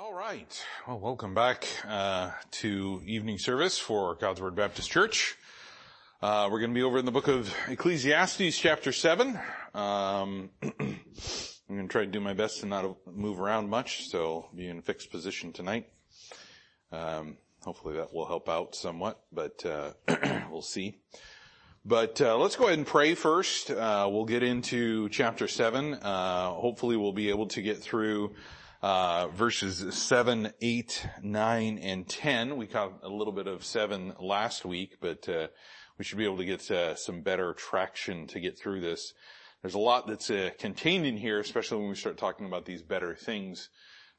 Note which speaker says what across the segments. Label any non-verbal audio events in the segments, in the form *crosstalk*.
Speaker 1: All right. Well, welcome back uh, to evening service for God's Word Baptist Church. Uh, we're going to be over in the book of Ecclesiastes, chapter seven. Um, *clears throat* I'm going to try to do my best to not move around much, so be in a fixed position tonight. Um, hopefully that will help out somewhat, but uh, *clears throat* we'll see. But uh, let's go ahead and pray first. Uh, we'll get into chapter seven. Uh, hopefully, we'll be able to get through uh, verses 7, 8, 9, and 10. We caught a little bit of 7 last week, but uh, we should be able to get uh, some better traction to get through this. There's a lot that's uh, contained in here, especially when we start talking about these better things.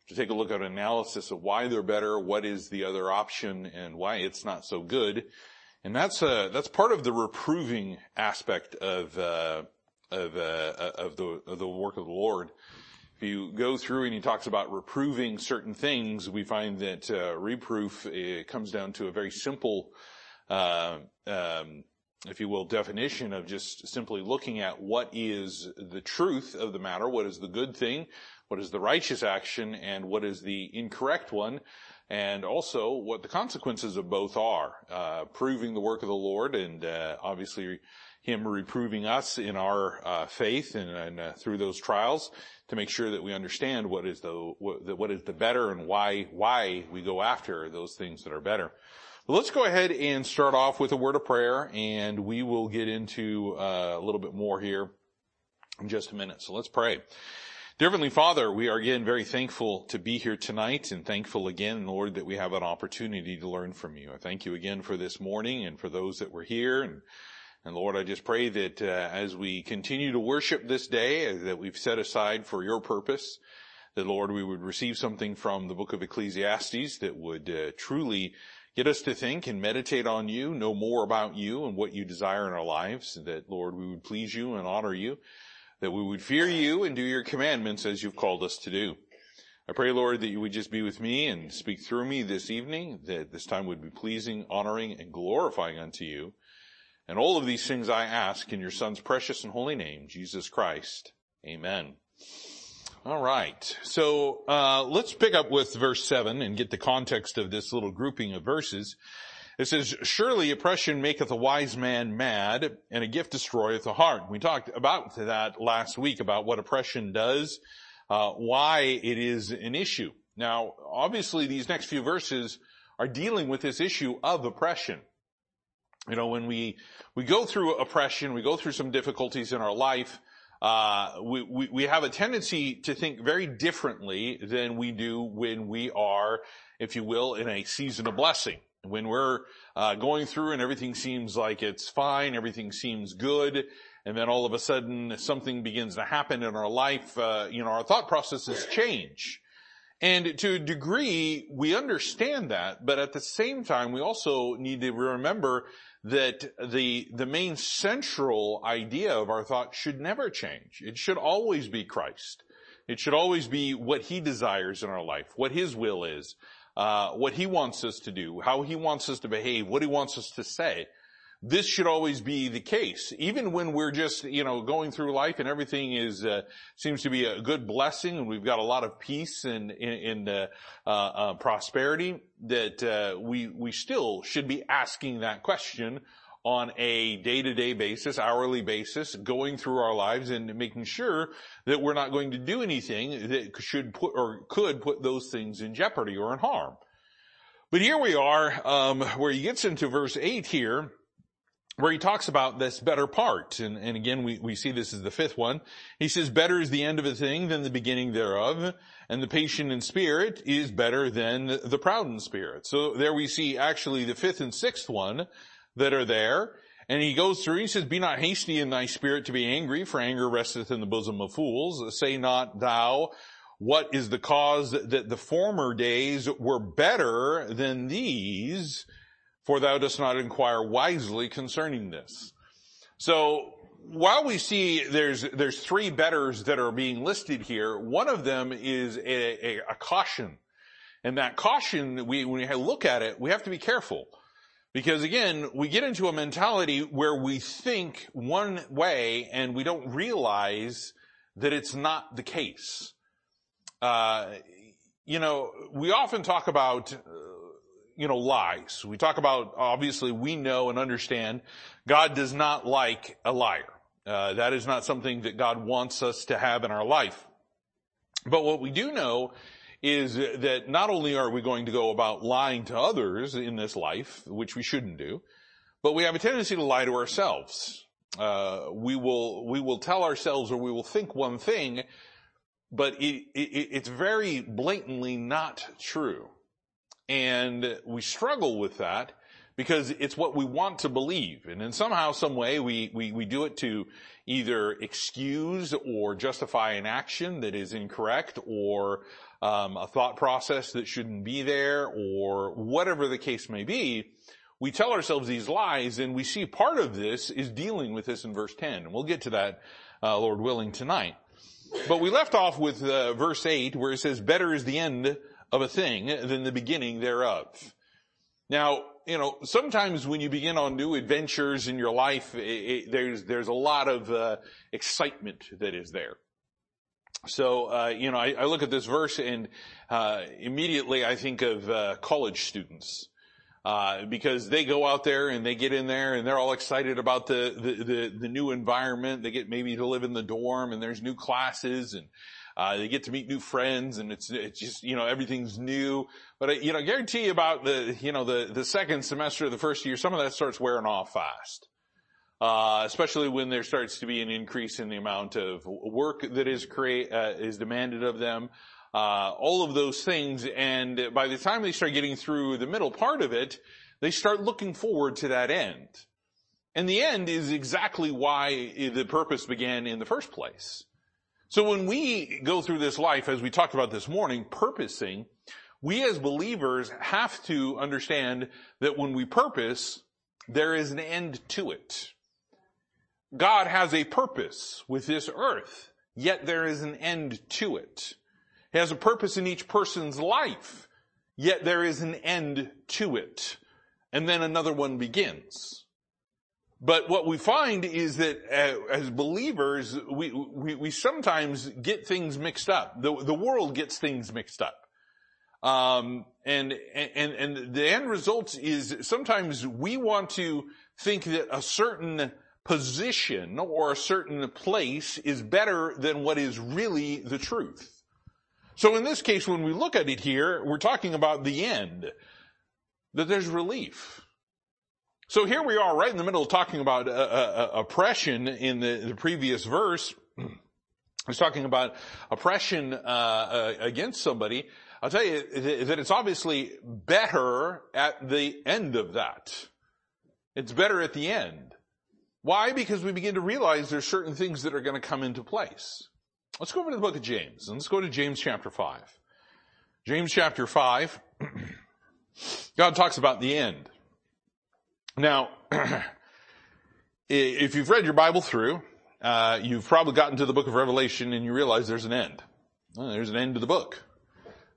Speaker 1: To take a look at an analysis of why they're better, what is the other option, and why it's not so good. And that's uh, that's part of the reproving aspect of uh, of of the of the work of the Lord. If you go through and he talks about reproving certain things, we find that uh, reproof comes down to a very simple, uh, um, if you will, definition of just simply looking at what is the truth of the matter, what is the good thing, what is the righteous action, and what is the incorrect one, and also what the consequences of both are. Uh, proving the work of the Lord, and uh, obviously him reproving us in our uh, faith and, and uh, through those trials to make sure that we understand what is the what, what is the better and why why we go after those things that are better. But let's go ahead and start off with a word of prayer, and we will get into uh, a little bit more here in just a minute. So let's pray. Dear Heavenly Father, we are again very thankful to be here tonight and thankful again, Lord, that we have an opportunity to learn from you. I thank you again for this morning and for those that were here and and Lord, I just pray that uh, as we continue to worship this day uh, that we've set aside for your purpose, that Lord, we would receive something from the book of Ecclesiastes that would uh, truly get us to think and meditate on you, know more about you and what you desire in our lives, that Lord, we would please you and honor you, that we would fear you and do your commandments as you've called us to do. I pray, Lord, that you would just be with me and speak through me this evening, that this time would be pleasing, honoring, and glorifying unto you. And all of these things I ask in your son's precious and holy name, Jesus Christ. Amen. All right. So, uh, let's pick up with verse seven and get the context of this little grouping of verses. It says, surely oppression maketh a wise man mad and a gift destroyeth the heart. We talked about that last week about what oppression does, uh, why it is an issue. Now, obviously these next few verses are dealing with this issue of oppression. You know, when we, we go through oppression, we go through some difficulties in our life, uh, we, we, we have a tendency to think very differently than we do when we are, if you will, in a season of blessing. When we're uh, going through and everything seems like it's fine, everything seems good, and then all of a sudden something begins to happen in our life, uh, you know, our thought processes change. And to a degree, we understand that, but at the same time, we also need to remember that the, the main central idea of our thought should never change. It should always be Christ. It should always be what He desires in our life, what His will is, uh, what He wants us to do, how He wants us to behave, what He wants us to say this should always be the case. Even when we're just, you know, going through life and everything is, uh, seems to be a good blessing and we've got a lot of peace and, in uh, uh, uh, prosperity, that, uh, we, we still should be asking that question on a day-to-day basis, hourly basis, going through our lives and making sure that we're not going to do anything that should put or could put those things in jeopardy or in harm. But here we are, um, where he gets into verse 8 here, where he talks about this better part. And, and again, we, we see this is the fifth one. He says, better is the end of a thing than the beginning thereof. And the patient in spirit is better than the proud in spirit. So there we see actually the fifth and sixth one that are there. And he goes through, he says, be not hasty in thy spirit to be angry, for anger resteth in the bosom of fools. Say not thou, what is the cause that the former days were better than these? For thou dost not inquire wisely concerning this. So while we see there's there's three betters that are being listed here, one of them is a, a, a caution, and that caution we when we look at it, we have to be careful because again we get into a mentality where we think one way and we don't realize that it's not the case. Uh, you know, we often talk about, you know, lies. We talk about, obviously we know and understand God does not like a liar. Uh, that is not something that God wants us to have in our life. But what we do know is that not only are we going to go about lying to others in this life, which we shouldn't do, but we have a tendency to lie to ourselves. Uh, we will we will tell ourselves or we will think one thing, but it, it, it's very blatantly not true, and we struggle with that because it's what we want to believe, and in somehow, some way, we we we do it to either excuse or justify an action that is incorrect or um, a thought process that shouldn't be there or whatever the case may be, we tell ourselves these lies and we see part of this is dealing with this in verse 10. And we'll get to that, uh, Lord willing, tonight. But we left off with uh, verse 8 where it says, better is the end of a thing than the beginning thereof. Now, you know, sometimes when you begin on new adventures in your life, it, it, there's, there's a lot of, uh, excitement that is there. So, uh, you know, I, I, look at this verse and uh, immediately I think of uh, college students. Uh, because they go out there and they get in there and they're all excited about the, the, the, the, new environment. They get maybe to live in the dorm and there's new classes and, uh, they get to meet new friends and it's, it's just, you know, everything's new. But, you know, guarantee you about the, you know, the, the second semester of the first year, some of that starts wearing off fast uh, especially when there starts to be an increase in the amount of work that is create uh, is demanded of them. Uh, all of those things, and by the time they start getting through the middle part of it, they start looking forward to that end. And the end is exactly why the purpose began in the first place. So when we go through this life, as we talked about this morning, purposing, we as believers have to understand that when we purpose, there is an end to it. God has a purpose with this earth, yet there is an end to it. He has a purpose in each person's life, yet there is an end to it. And then another one begins. But what we find is that uh, as believers, we, we, we, sometimes get things mixed up. The, the world gets things mixed up. Um, and, and, and the end result is sometimes we want to think that a certain position or a certain place is better than what is really the truth. So in this case, when we look at it here, we're talking about the end, that there's relief. So here we are right in the middle of talking about uh, uh, uh oppression in the, the, previous verse. *clears throat* He's talking about oppression uh, uh, against somebody. I'll tell you that it's obviously better at the end of that. It's better at the end. Why? Because we begin to realize there's certain things that are going to come into place. Let's go over to the book of James, and let's go to James chapter 5. James chapter 5, *clears throat* God talks about the end. Now, *clears throat* if you've read your Bible through, uh, you've probably gotten to the book of Revelation and you realize there's an end. Well, there's an end to the book.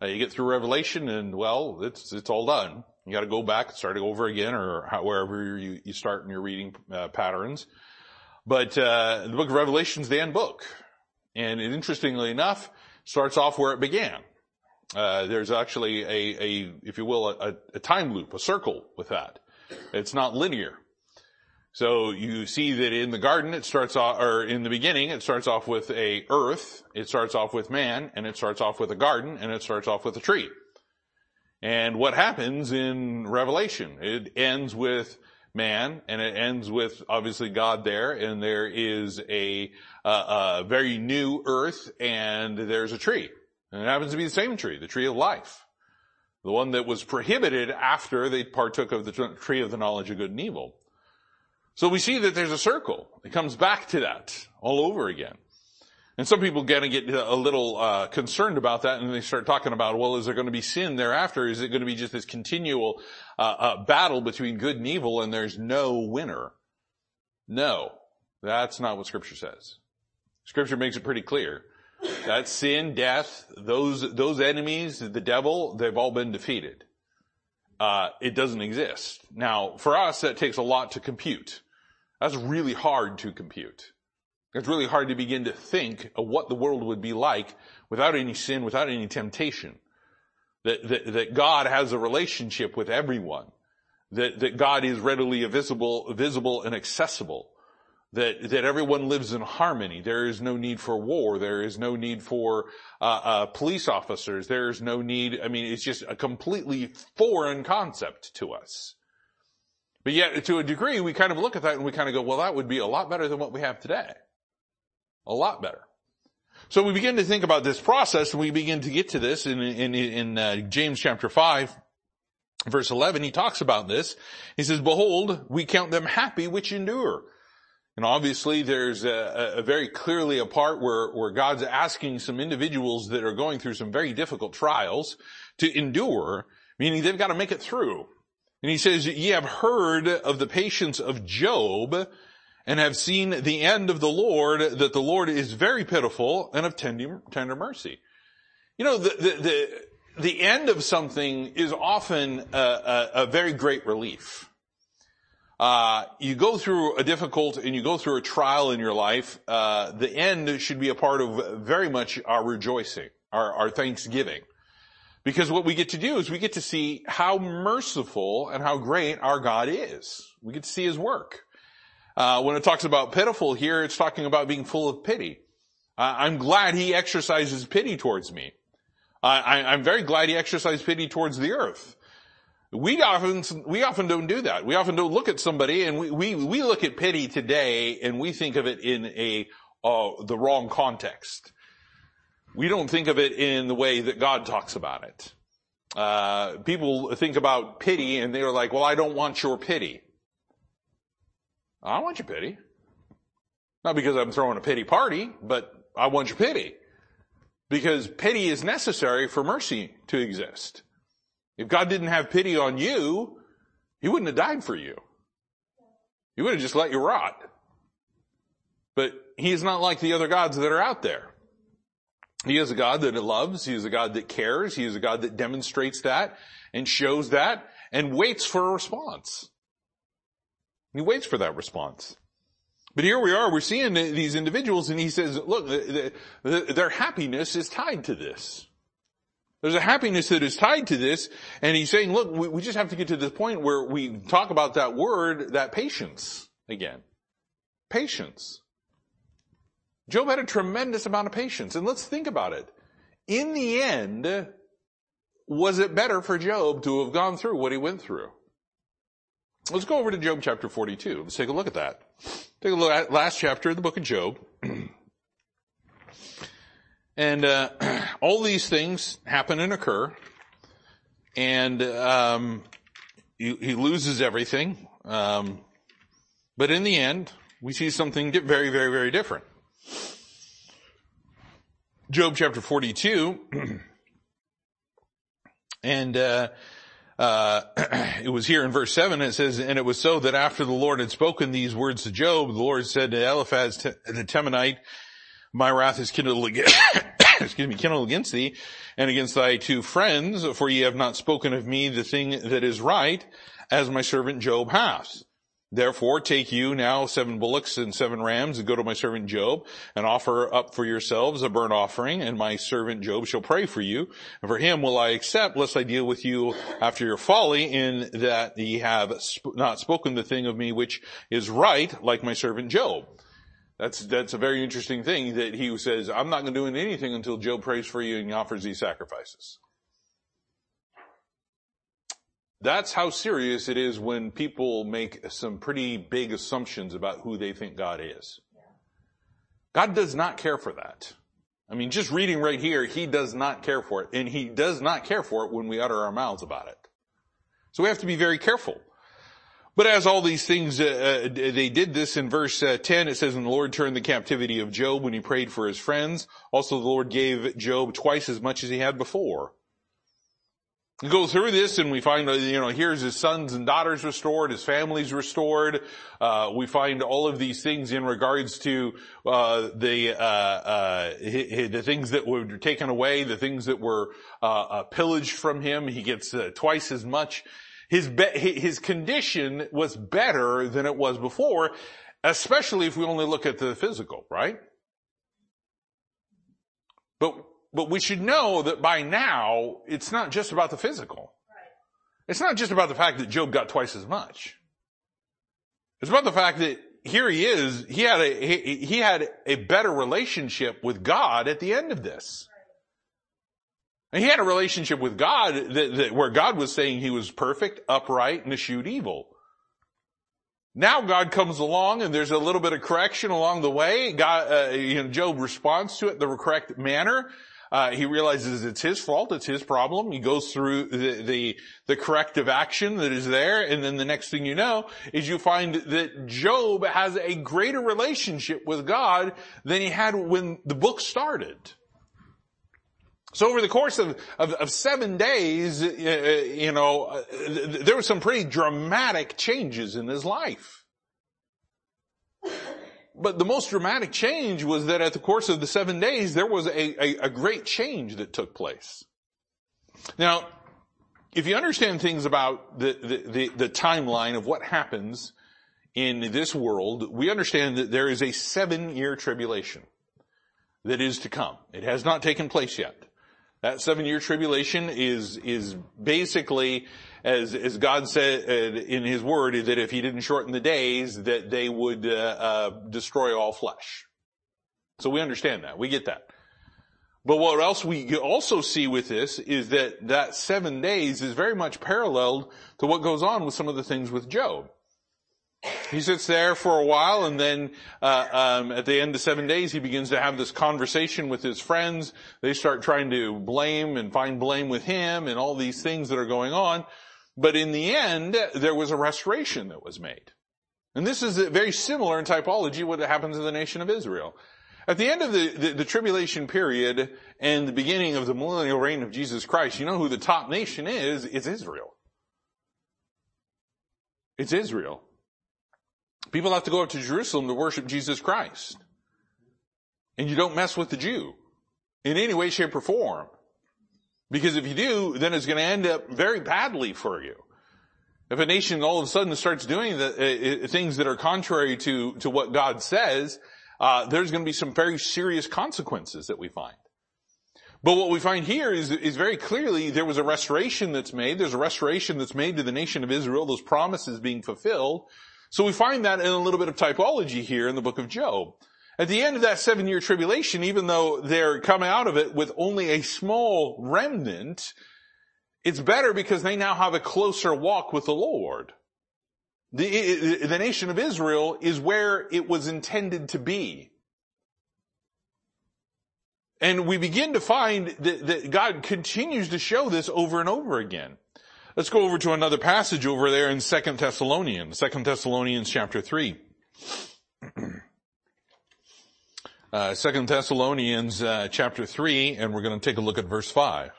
Speaker 1: Uh, you get through Revelation and well, it's, it's all done. You gotta go back, and start it over again, or how, wherever you, you start in your reading uh, patterns. But uh, the book of Revelation is the end book. And it, interestingly enough, starts off where it began. Uh, there's actually a, a, if you will, a, a time loop, a circle with that. It's not linear. So you see that in the garden it starts off, or in the beginning it starts off with a earth, it starts off with man, and it starts off with a garden, and it starts off with a tree. And what happens in Revelation? It ends with man, and it ends with obviously God there, and there is a, a very new earth, and there's a tree. And it happens to be the same tree, the tree of life. The one that was prohibited after they partook of the tree of the knowledge of good and evil. So we see that there's a circle. It comes back to that all over again. And some people get a little uh, concerned about that, and they start talking about, well, is there going to be sin thereafter? Is it going to be just this continual uh, uh, battle between good and evil, and there's no winner? No, that's not what Scripture says. Scripture makes it pretty clear that sin, death, those those enemies, the devil, they've all been defeated. Uh, it doesn't exist. Now, for us, that takes a lot to compute. That's really hard to compute. It's really hard to begin to think of what the world would be like without any sin, without any temptation. That, that, that God has a relationship with everyone. That, that God is readily visible, visible and accessible. That, that everyone lives in harmony. There is no need for war. There is no need for uh, uh, police officers. There is no need. I mean, it's just a completely foreign concept to us. But yet, to a degree, we kind of look at that and we kind of go, well, that would be a lot better than what we have today. A lot better. So we begin to think about this process and we begin to get to this in, in, in uh, James chapter 5, verse 11. He talks about this. He says, behold, we count them happy which endure. And obviously there's a, a very clearly a part where, where God's asking some individuals that are going through some very difficult trials to endure, meaning they've got to make it through. And he says, ye have heard of the patience of Job and have seen the end of the Lord, that the Lord is very pitiful and of tender, tender mercy. You know, the, the, the, the end of something is often a, a, a very great relief. Uh, you go through a difficult and you go through a trial in your life, uh, the end should be a part of very much our rejoicing, our, our thanksgiving. Because what we get to do is we get to see how merciful and how great our God is. We get to see His work. Uh, when it talks about pitiful here, it's talking about being full of pity. I'm glad He exercises pity towards me. I, am very glad He exercised pity towards the earth. We often, we often don't do that. We often don't look at somebody and we, we, we look at pity today and we think of it in a, uh, the wrong context we don't think of it in the way that God talks about it. Uh, people think about pity and they're like, well, I don't want your pity. I want your pity. Not because I'm throwing a pity party, but I want your pity. Because pity is necessary for mercy to exist. If God didn't have pity on you, He wouldn't have died for you. He would have just let you rot. But He is not like the other gods that are out there. He is a God that loves. He is a God that cares. He is a God that demonstrates that and shows that and waits for a response. He waits for that response. But here we are, we're seeing these individuals and he says, look, their happiness is tied to this. There's a happiness that is tied to this. And he's saying, look, we, just have to get to the point where we talk about that word, that patience again. Patience. Job had a tremendous amount of patience. And let's think about it. In the end, was it better for Job to have gone through what he went through? Let's go over to Job chapter 42. Let's take a look at that. Take a look at last chapter of the book of Job. *clears throat* and uh, *clears throat* all these things happen and occur. And um, he, he, loses everything. Um, but in the end, we see something get very, very, very different. Job chapter 42, *clears throat* and uh, uh, *clears throat* it was here in verse 7, it says, And it was so that after the Lord had spoken these words to Job, the Lord said to Eliphaz the Temanite, My wrath is kindled against, *coughs* excuse me, kindled against thee, and against thy two friends, for ye have not spoken of me the thing that is right, as my servant Job hath. Therefore, take you now seven bullocks and seven rams and go to my servant Job and offer up for yourselves a burnt offering and my servant Job shall pray for you. And for him will I accept lest I deal with you after your folly in that ye have not spoken the thing of me which is right like my servant Job. That's, that's a very interesting thing that he says, I'm not going to do anything until Job prays for you and he offers these sacrifices. That's how serious it is when people make some pretty big assumptions about who they think God is. God does not care for that. I mean, just reading right here, He does not care for it. And He does not care for it when we utter our mouths about it. So we have to be very careful. But as all these things, uh, uh they did this in verse uh, 10, it says, and the Lord turned the captivity of Job when he prayed for his friends. Also the Lord gave Job twice as much as he had before You go through this and we find, you know, here's his sons and daughters restored, his family's restored. Uh, we find all of these things in regards to uh, the uh, uh the things that were taken away, the things that were uh, uh, pillaged from him. He gets twice as much. His be- his condition was better than it was before, especially if we only look at the physical, right? But but we should know that by now, it's not just about the physical. It's not just about the fact that Job got twice as much. It's about the fact that here he is, he had a, he, he had a better relationship with God at the end of this. He had a relationship with God that, that, where God was saying he was perfect, upright, and eschewed evil. Now God comes along and there's a little bit of correction along the way. God, uh, you know, Job responds to it the correct manner. Uh, he realizes it's his fault, it's his problem. He goes through the, the, the corrective action that is there, and then the next thing you know is you find that Job has a greater relationship with God than he had when the book started. So over the course of, of, of seven days, uh, you know, uh, there were some pretty dramatic changes in his life. But the most dramatic change was that at the course of the seven days, there was a, a, a great change that took place. Now, if you understand things about the, the, the, the timeline of what happens in this world, we understand that there is a seven year tribulation that is to come. It has not taken place yet. That seven year tribulation is, is basically, as, as God said uh, in His Word, that if He didn't shorten the days, that they would, uh, uh, destroy all flesh. So we understand that. We get that. But what else we also see with this is that that seven days is very much paralleled to what goes on with some of the things with Job. He sits there for a while and then uh, um, at the end of seven days he begins to have this conversation with his friends. They start trying to blame and find blame with him and all these things that are going on. But in the end, there was a restoration that was made. And this is very similar in typology what happens in the nation of Israel. At the end of the, the, the, tribulation period and the beginning of the millennial reign of Jesus Christ, you know who the top nation is? It's Israel. It's Israel. People have to go up to Jerusalem to worship Jesus Christ. And you don't mess with the Jew in any way, shape, or form. Because if you do, then it's going to end up very badly for you. If a nation all of a sudden starts doing the, uh, uh, things that are contrary to, to what God says, uh, there's going to be some very serious consequences that we find. But what we find here is, is very clearly there was a restoration that's made. There's a restoration that's made to the nation of Israel, those promises being fulfilled. So we find that in a little bit of typology here in the book of Job. At the end of that seven year tribulation, even though they're coming out of it with only a small remnant, it's better because they now have a closer walk with the Lord. The, the nation of Israel is where it was intended to be. And we begin to find that, that God continues to show this over and over again. Let's go over to another passage over there in Second Thessalonians, Second Thessalonians chapter 3. *clears throat* Uh, Second Thessalonians uh, chapter 3, and we're going to take a look at verse 5.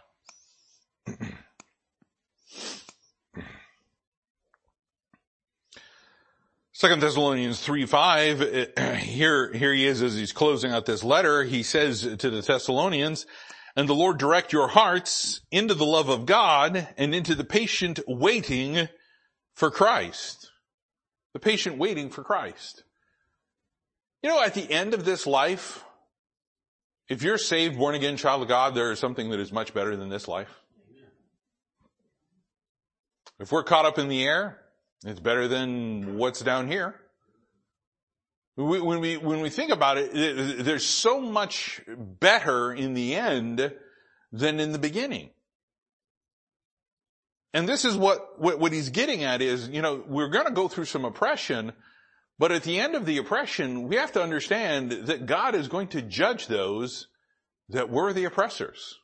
Speaker 1: *clears throat* Second Thessalonians 3, 5, *clears throat* here, here he is as he's closing out this letter. He says to the Thessalonians, and the Lord direct your hearts into the love of God and into the patient waiting for Christ. The patient waiting for Christ. You know, at the end of this life, if you're saved, born again child of God, there is something that is much better than this life. If we're caught up in the air, it's better than what's down here. When we, when we think about it, there's so much better in the end than in the beginning. And this is what, what, what he's getting at is, you know, we're going to go through some oppression, but at the end of the oppression, we have to understand that God is going to judge those that were the oppressors.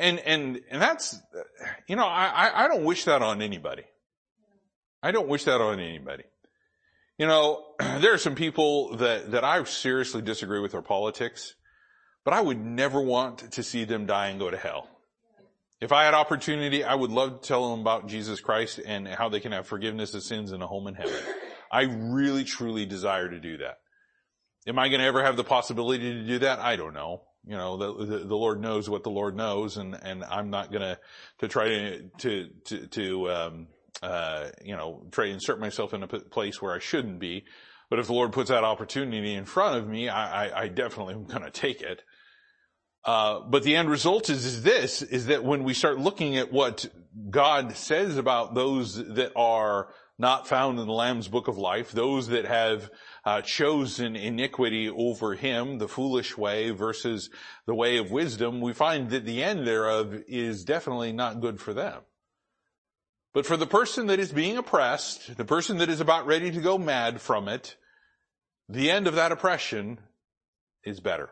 Speaker 1: And, and, and that's, you know, I, I don't wish that on anybody. I don't wish that on anybody. You know, *clears throat* there are some people that, that I seriously disagree with their politics, but I would never want to see them die and go to hell. If I had opportunity, I would love to tell them about Jesus Christ and how they can have forgiveness of sins and a home in heaven. I really truly desire to do that. Am I going to ever have the possibility to do that? I don't know. You know, the, the, the Lord knows what the Lord knows and, and I'm not going to, to try to, to, to, to um, uh, you know, try to insert myself in a place where I shouldn't be. But if the Lord puts that opportunity in front of me, I, I, I definitely am going to take it. Uh, but the end result is, is this, is that when we start looking at what God says about those that are not found in the Lamb's book of life, those that have uh, chosen iniquity over him, the foolish way versus the way of wisdom, we find that the end thereof is definitely not good for them. But for the person that is being oppressed, the person that is about ready to go mad from it, the end of that oppression is better.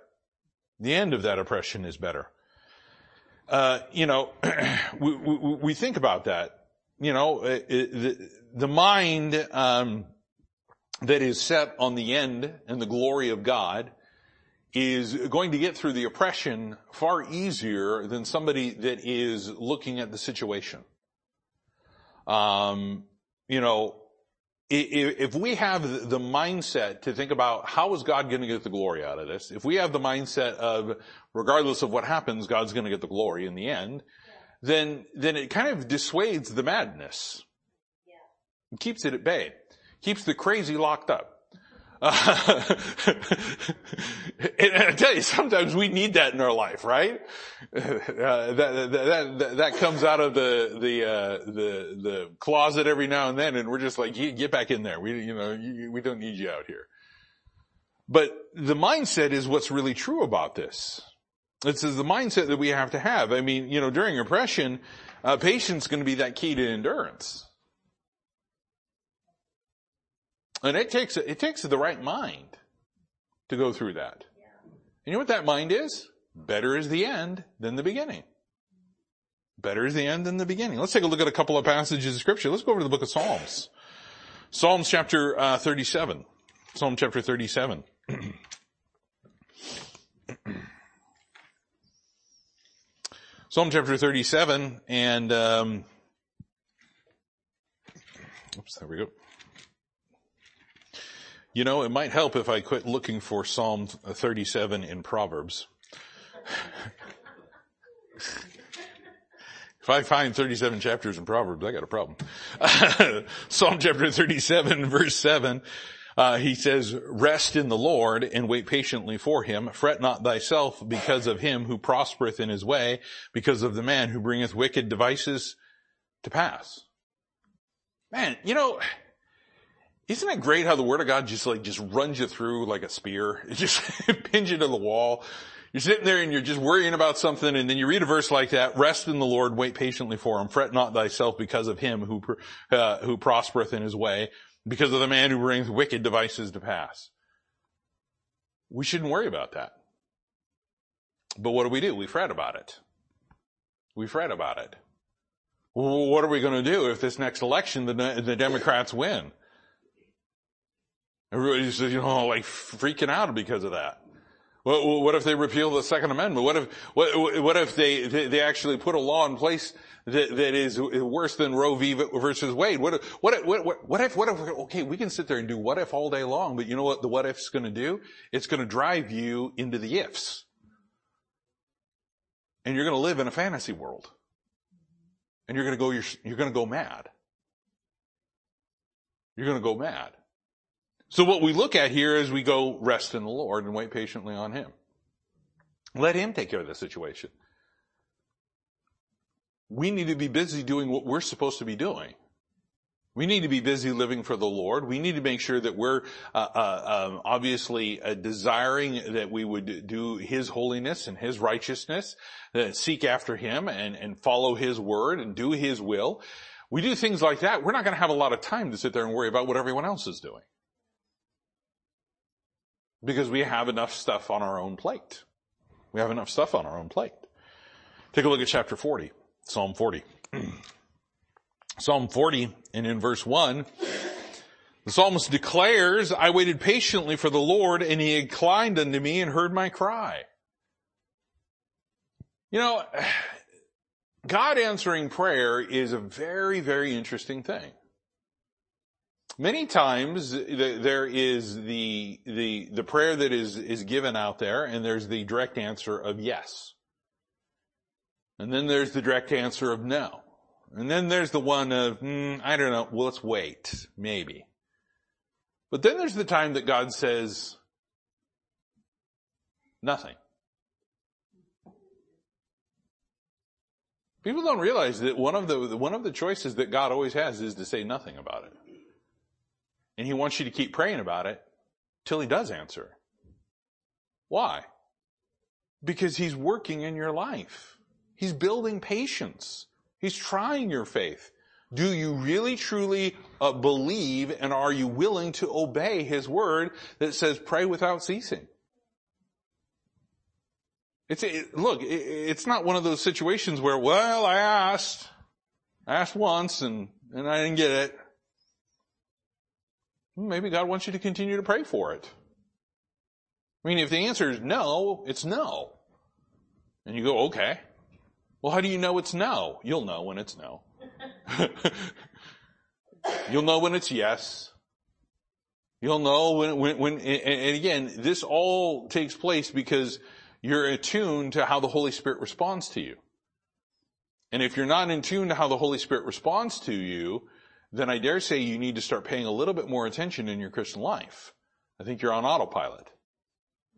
Speaker 1: The end of that oppression is better. Uh, you know, *clears throat* we, we, we, think about that. You know, it, it, the, the, mind um, that is set on the end and the glory of God is going to get through the oppression far easier than somebody that is looking at the situation. Um, you know, if we have the mindset to think about how is God going to get the glory out of this, if we have the mindset of regardless of what happens, God's going to get the glory in the end, then, then it kind of dissuades the madness. Yeah. keeps it at bay. Keeps the crazy locked up. *laughs* Uh, and I tell you, sometimes we need that in our life, right? *laughs* Uh, that, that, that, that, comes out of the, the, uh, the, the closet every now and then and we're just like, get back in there. We, you know, we don't need you out here. But the mindset is what's really true about this. It's the mindset that we have to have. I mean, you know, during oppression, uh, patience is going to be that key to endurance. And it takes, it takes the right mind to go through that. And you know what that mind is? Better is the end than the beginning. Better is the end than the beginning. Let's take a look at a couple of passages of scripture. Let's go over to the book of Psalms. Psalms chapter uh, 37. Psalm chapter 37. *clears throat* Psalm chapter 37 and, um, oops, there we go. You know, it might help if I quit looking for Psalm 37 in Proverbs. *laughs* if I find 37 chapters in Proverbs, I got a problem. *laughs* Psalm chapter 37 verse 7, uh, he says, rest in the Lord and wait patiently for him. Fret not thyself because of him who prospereth in his way, because of the man who bringeth wicked devices to pass. Man, you know, isn't it great how the word of God just like, just runs you through like a spear? *laughs* It just *laughs* pins you to the wall. You're sitting there and you're just worrying about something and then you read a verse like that, rest in the Lord, wait patiently for him, fret not thyself because of him who, uh, who prospereth in his way, because of the man who brings wicked devices to pass. We shouldn't worry about that. But what do we do? We fret about it. We fret about it. Well, what are we going to do if this next election the, the Democrats win? Everybody's, you know, like freaking out because of that. What, what if they repeal the Second Amendment? What if, what, what if they, they actually put a law in place that, that is worse than Roe v. versus Wade? What what what, what if, what if, okay, we can sit there and do what if all day long, but you know what the what if's gonna do? It's gonna drive you into the ifs. And you're gonna live in a fantasy world. And you're gonna go, you're, you're gonna go mad. You're gonna go mad. So what we look at here is we go rest in the Lord and wait patiently on Him. Let Him take care of the situation. We need to be busy doing what we're supposed to be doing. We need to be busy living for the Lord. We need to make sure that we're uh, uh, um, obviously uh, desiring that we would do His holiness and His righteousness, that seek after Him and, and follow His word and do His will. We do things like that. We're not going to have a lot of time to sit there and worry about what everyone else is doing because we have enough stuff on our own plate. We have enough stuff on our own plate. Take a look at chapter 40, Psalm 40. *clears throat* Psalm 40 and in verse 1, the psalmist declares, I waited patiently for the Lord and he inclined unto me and heard my cry. You know, *sighs* God answering prayer is a very, very interesting thing. Many times there is the, the, the prayer that is, is given out there and there's the direct answer of yes. And then there's the direct answer of no. And then there's the one of, mm, I don't know, well let's wait, maybe. But then there's the time that God says, nothing. People don't realize that one of the, one of the choices that God always has is to say nothing about it. And He wants you to keep praying about it till He does answer. Why? Because He's working in your life. He's building patience. He's trying your faith. Do you really truly uh, believe and are you willing to obey His word that says pray without ceasing? It's, it, look, it, it's not one of those situations where, well, I asked, I asked once and, and I didn't get it. Maybe God wants you to continue to pray for it. I mean, if the answer is no, it's no. And you go, okay. Well, how do you know it's no? You'll know when it's no. *laughs* You'll know when it's yes. You'll know when, when, when, and again, this all takes place because you're attuned to how the Holy Spirit responds to you. And if you're not in tune to how the Holy Spirit responds to you, then I dare say you need to start paying a little bit more attention in your Christian life. I think you're on autopilot.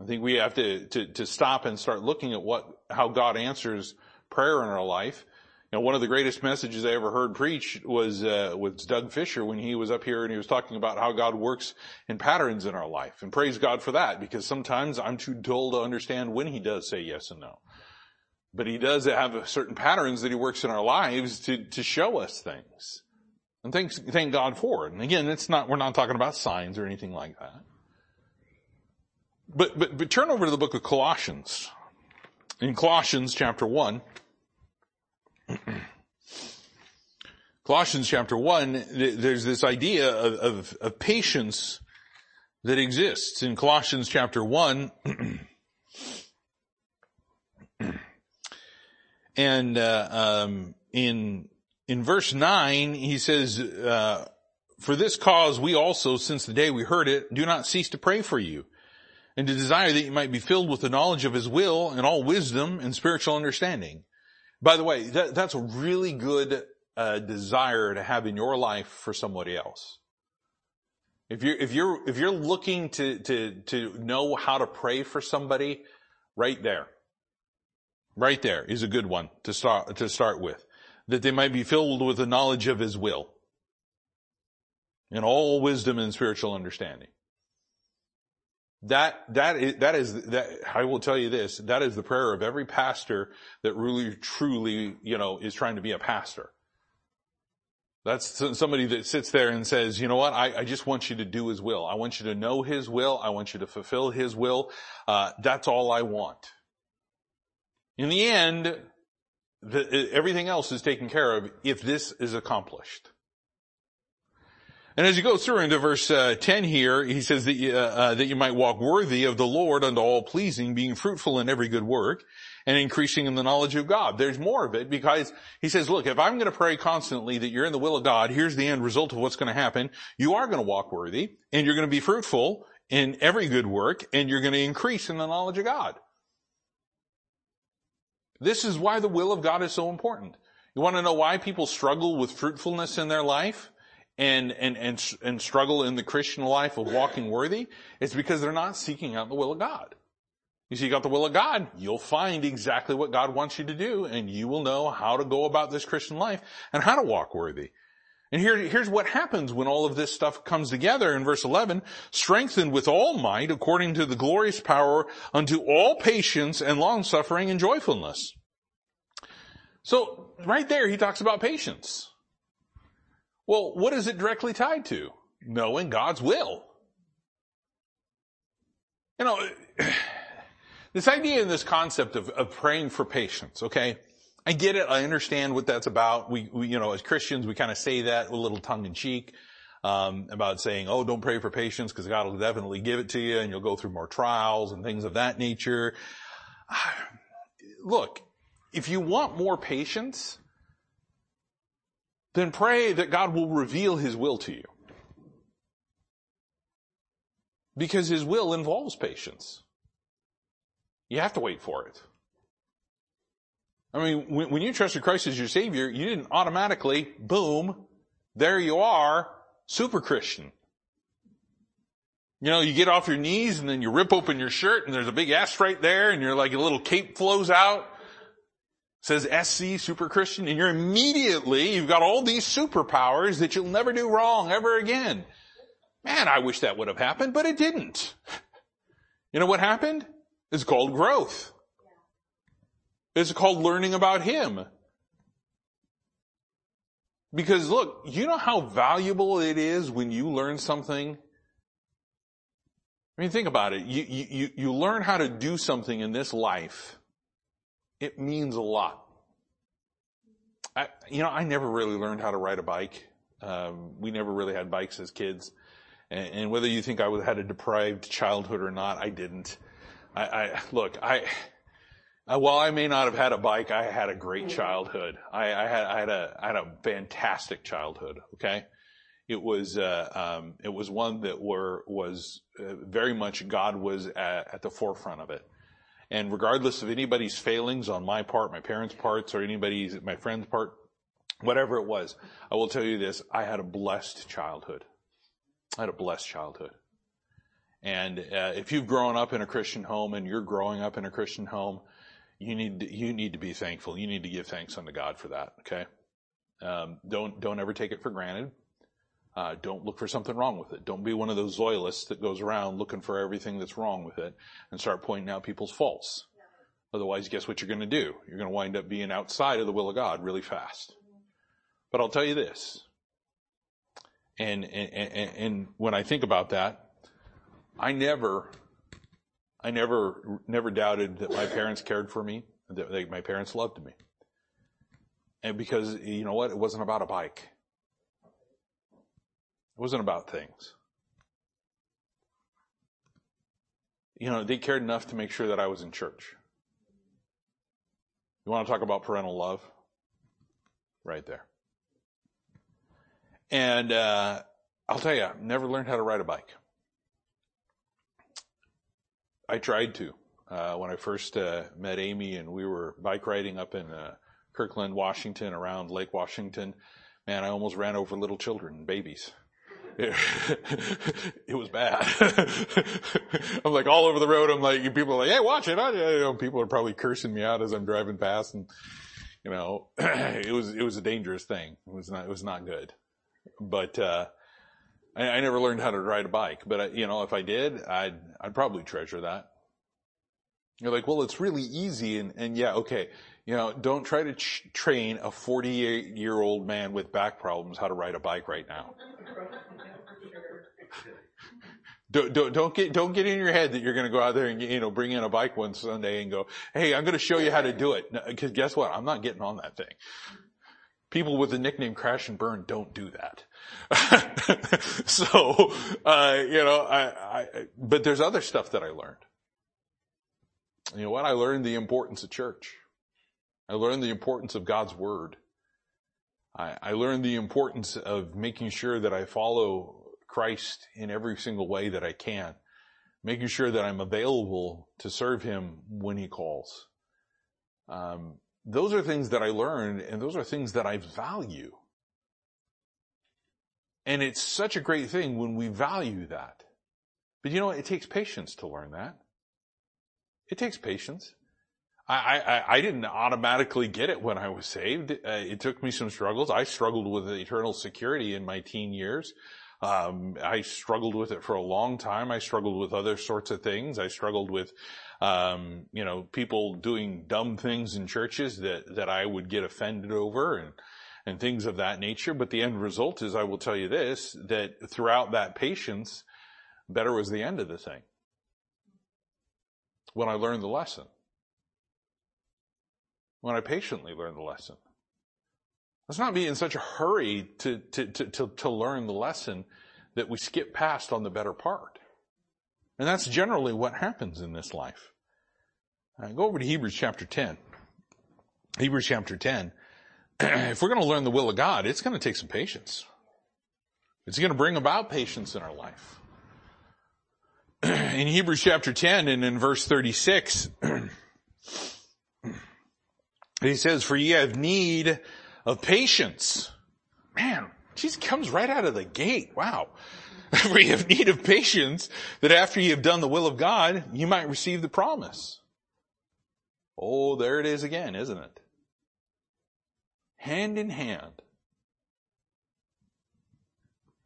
Speaker 1: I think we have to, to, to stop and start looking at what, how God answers prayer in our life you know, one of the greatest messages I ever heard preach was uh, was Doug Fisher when he was up here and he was talking about how God works in patterns in our life, and praise God for that because sometimes I'm too dull to understand when He does say yes and no, but He does have certain patterns that He works in our lives to to show us things, and thanks thank God for it. And again, it's not we're not talking about signs or anything like that. But but but turn over to the book of Colossians. In Colossians chapter one. *clears throat* Colossians chapter 1, there's this idea of, of, of, patience that exists. In Colossians chapter 1, *clears throat* and uh, um, in in verse 9, he says, uh, For this cause we also, since the day we heard it, do not cease to pray for you, and to desire that you might be filled with the knowledge of his will and all wisdom and spiritual understanding. By the way, that, that's a really good uh, desire to have in your life for somebody else. If you're if you're if you're looking to to to know how to pray for somebody, right there, right there is a good one to start to start with, that they might be filled with the knowledge of His will, and all wisdom and spiritual understanding. That, that is, that is, that, I will tell you this, that is the prayer of every pastor that really, truly, you know, is trying to be a pastor. That's somebody that sits there and says, you know what, I, I, just want you to do His will. I want you to know His will. I want you to fulfill His will. Uh, that's all I want. In the end, the, everything else is taken care of if this is accomplished. And as you go through into verse uh, 10 here, he says that uh, uh, that you might walk worthy of the Lord unto all pleasing, being fruitful in every good work and increasing in the knowledge of God. There's more of it because he says, look, if I'm going to pray constantly that you're in the will of God, here's the end result of what's going to happen. You are going to walk worthy and you're going to be fruitful in every good work and you're going to increase in the knowledge of God. This is why the will of God is so important. You want to know why people struggle with fruitfulness in their life? and, and, and, and struggle in the Christian life of walking worthy, it's because they're not seeking out the will of God. You seek out the will of God, you'll find exactly what God wants you to do, and you will know how to go about this Christian life and how to walk worthy. And here, here's what happens when all of this stuff comes together in verse 11, strengthened with all might according to the glorious power unto all patience and long suffering and joyfulness. So right there he talks about patience. Well, what is it directly tied to? Knowing God's will. You know, *sighs* this idea and this concept of, of praying for patience, okay? I get it. I understand what that's about. We, we you know, as Christians, we kind of say that a little tongue in cheek, um, about saying, oh, don't pray for patience because God will definitely give it to you and you'll go through more trials and things of that nature. *sighs* Look, if you want more patience, then pray that God will reveal His will to you. Because His will involves patience. You have to wait for it. I mean, when, when you trusted Christ as your Savior, you didn't automatically, boom, there you are, super Christian. You know, you get off your knees and then you rip open your shirt and there's a big S right there and you're like a little cape flows out says SC, super Christian, and you're immediately, you've got all these superpowers that you'll never do wrong ever again. Man, I wish that would have happened, but it didn't. *laughs* You know what happened? It's called growth. It's called learning about Him. Because look, you know how valuable it is when you learn something? I mean, think about it. You, you, you learn how to do something in this life. It means a lot. I, you know, I never really learned how to ride a bike. Um, we never really had bikes as kids. And, and whether you think I had a deprived childhood or not, I didn't. I, I look, I, uh, while I may not have had a bike, I had a great childhood. I, I, had, I had a, I had a fantastic childhood. Okay. It was, uh, um, it was one that were, was uh, very much God was at, at, the forefront of it. And regardless of anybody's failings on my part, my parents' parts, or anybody's, my friend's part, whatever it was, I will tell you this, I had a blessed childhood. I had a blessed childhood. And uh, if you've grown up in a Christian home and you're growing up in a Christian home, you need to, you need to be thankful. You need to give thanks unto God for that. Okay. Um, don't don't ever take it for granted. Uh, don't look for something wrong with it. Don't be one of those loyalists that goes around looking for everything that's wrong with it and start pointing out people's faults. Otherwise, guess what you're going to do? You're going to wind up being outside of the will of God really fast. But I'll tell you this. And, and, and, and when I think about that, I never I never, never doubted that my parents cared for me, that they, my parents loved me. And because, you know what? It wasn't about a bike. It wasn't about things. You know, they cared enough to make sure that I was in church. You want to talk about parental love? Right there. And, uh, I'll tell you, I never learned how to ride a bike. I tried to. Uh, when I first uh, met Amy and we were bike riding up in uh, Kirkland, Washington, around Lake Washington, man, I almost ran over little children, and babies. It, *laughs* it was bad. *laughs* I'm like all over the road. I'm like, people are like, hey, watch it. I, you know, people are probably cursing me out as I'm driving past and, you know, *clears throat* it was, it was a dangerous thing. It was not, it was not good. But, uh, I, I never learned how to ride a bike, but I, you know, if I did, I'd, I'd probably treasure that. You're like, well, it's really easy and, and yeah, okay. You know, don't try to ch- train a 48 year old man with back problems how to ride a bike right now. *laughs* don't, don't, don't get, don't get in your head that you're going to go out there and, you know, bring in a bike one Sunday and go, hey, I'm going to show you how to do it. Cause guess what? I'm not getting on that thing. People with the nickname Crash and Burn don't do that. *laughs* so, uh, you know, I, I, but there's other stuff that I learned. You know what? I learned the importance of church. I learned the importance of God's Word. I, I learned the importance of making sure that I follow Christ in every single way that I can. Making sure that I'm available to serve Him when He calls. Um, those are things that I learned and those are things that I value. And it's such a great thing when we value that. But you know, it takes patience to learn that. It takes patience. I, I, I didn't automatically get it when I was saved. Uh, it took me some struggles. I struggled with eternal security in my teen years. Um, I struggled with it for a long time. I struggled with other sorts of things. I struggled with, um, you know, people doing dumb things in churches that, that I would get offended over and, and things of that nature. But the end result is, I will tell you this, that throughout that patience, better was the end of the thing. When I learned the lesson. When I patiently learned the lesson. Let's not be in such a hurry to, to, to, to, to learn the lesson that we skip past on the better part. And that's generally what happens in this life. Uh, go over to Hebrews chapter 10. Hebrews chapter 10. *clears throat* if we're going to learn the will of God, it's going to take some patience. It's going to bring about patience in our life. *clears throat* in Hebrews chapter 10 and in verse 36, *clears throat* he says, for ye have need of patience. Man, she comes right out of the gate. Wow. *laughs* For you have need of patience that after you have done the will of God, you might receive the promise. Oh, there it is again, isn't it? hand in hand.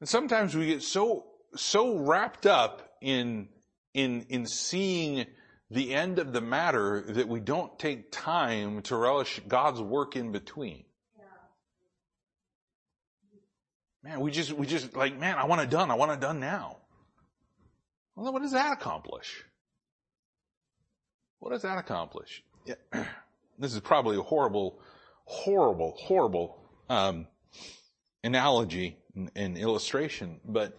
Speaker 1: And sometimes we get so, so wrapped up in, in, in seeing the end of the matter that we don't take time to relish God's work in between. Man, we just, we just like, man, I want it done. I want it done now. Well, what does that accomplish? What does that accomplish? *clears throat* This is probably a horrible, horrible, horrible, um, analogy and, and illustration, but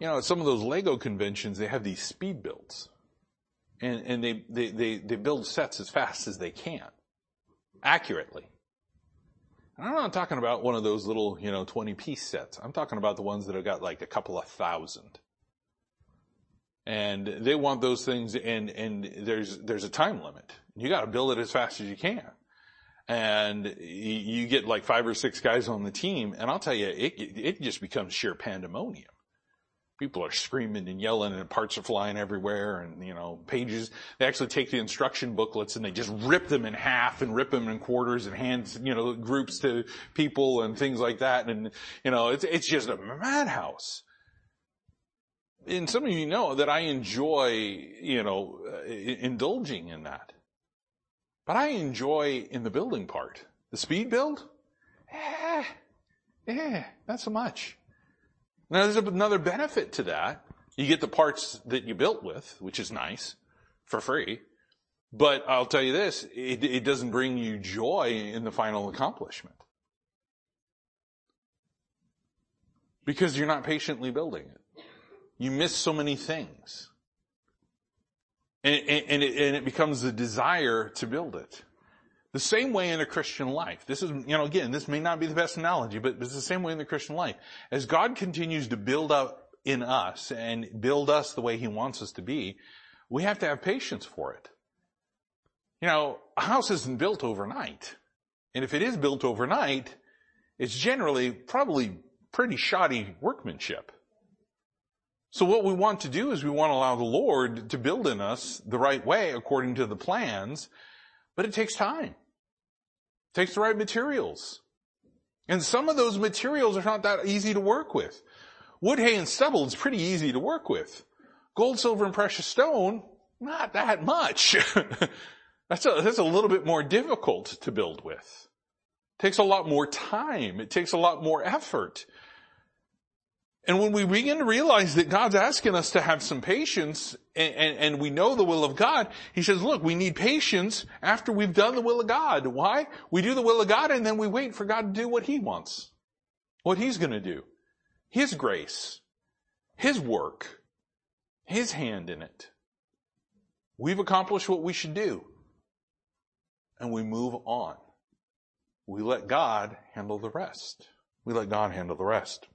Speaker 1: you know, at some of those Lego conventions, they have these speed builds. And, and they, they, they, they build sets as fast as they can. Accurately. And I'm not talking about one of those little, you know, 20 piece sets. I'm talking about the ones that have got like a couple of thousand. And they want those things and, and there's, there's a time limit. You gotta build it as fast as you can. And you get like five or six guys on the team and I'll tell you, it, it just becomes sheer pandemonium people are screaming and yelling and parts are flying everywhere and, you know, pages, they actually take the instruction booklets and they just rip them in half and rip them in quarters and hand, you know, groups to people and things like that. And, you know, it's, it's just a madhouse. And some of you know that I enjoy, you know, indulging in that. But I enjoy in the building part. The speed build? Eh, eh, not so much. Now there's another benefit to that. You get the parts that you built with, which is nice, for free. But I'll tell you this, it, it doesn't bring you joy in the final accomplishment. Because you're not patiently building it. You miss so many things. And, and, it, and it becomes a desire to build it. The same way in a Christian life. This is, you know, again, this may not be the best analogy, but it's the same way in the Christian life. As God continues to build up in us and build us the way He wants us to be, we have to have patience for it. You know, a house isn't built overnight. And if it is built overnight, it's generally probably pretty shoddy workmanship. So what we want to do is we want to allow the Lord to build in us the right way according to the plans but it takes time. It takes the right materials. And some of those materials are not that easy to work with. Wood, hay, and stubble is pretty easy to work with. Gold, silver, and precious stone, not that much. *laughs* that's a, that's a little bit more difficult to build with. It takes a lot more time. It takes a lot more effort. And when we begin to realize that God's asking us to have some patience and, and, and, we know the will of God, He says, look, we need patience after we've done the will of God. Why? We do the will of God and then we wait for God to do what He wants. What He's gonna do. His grace. His work. His hand in it. We've accomplished what we should do. And we move on. We let God handle the rest. We let God handle the rest.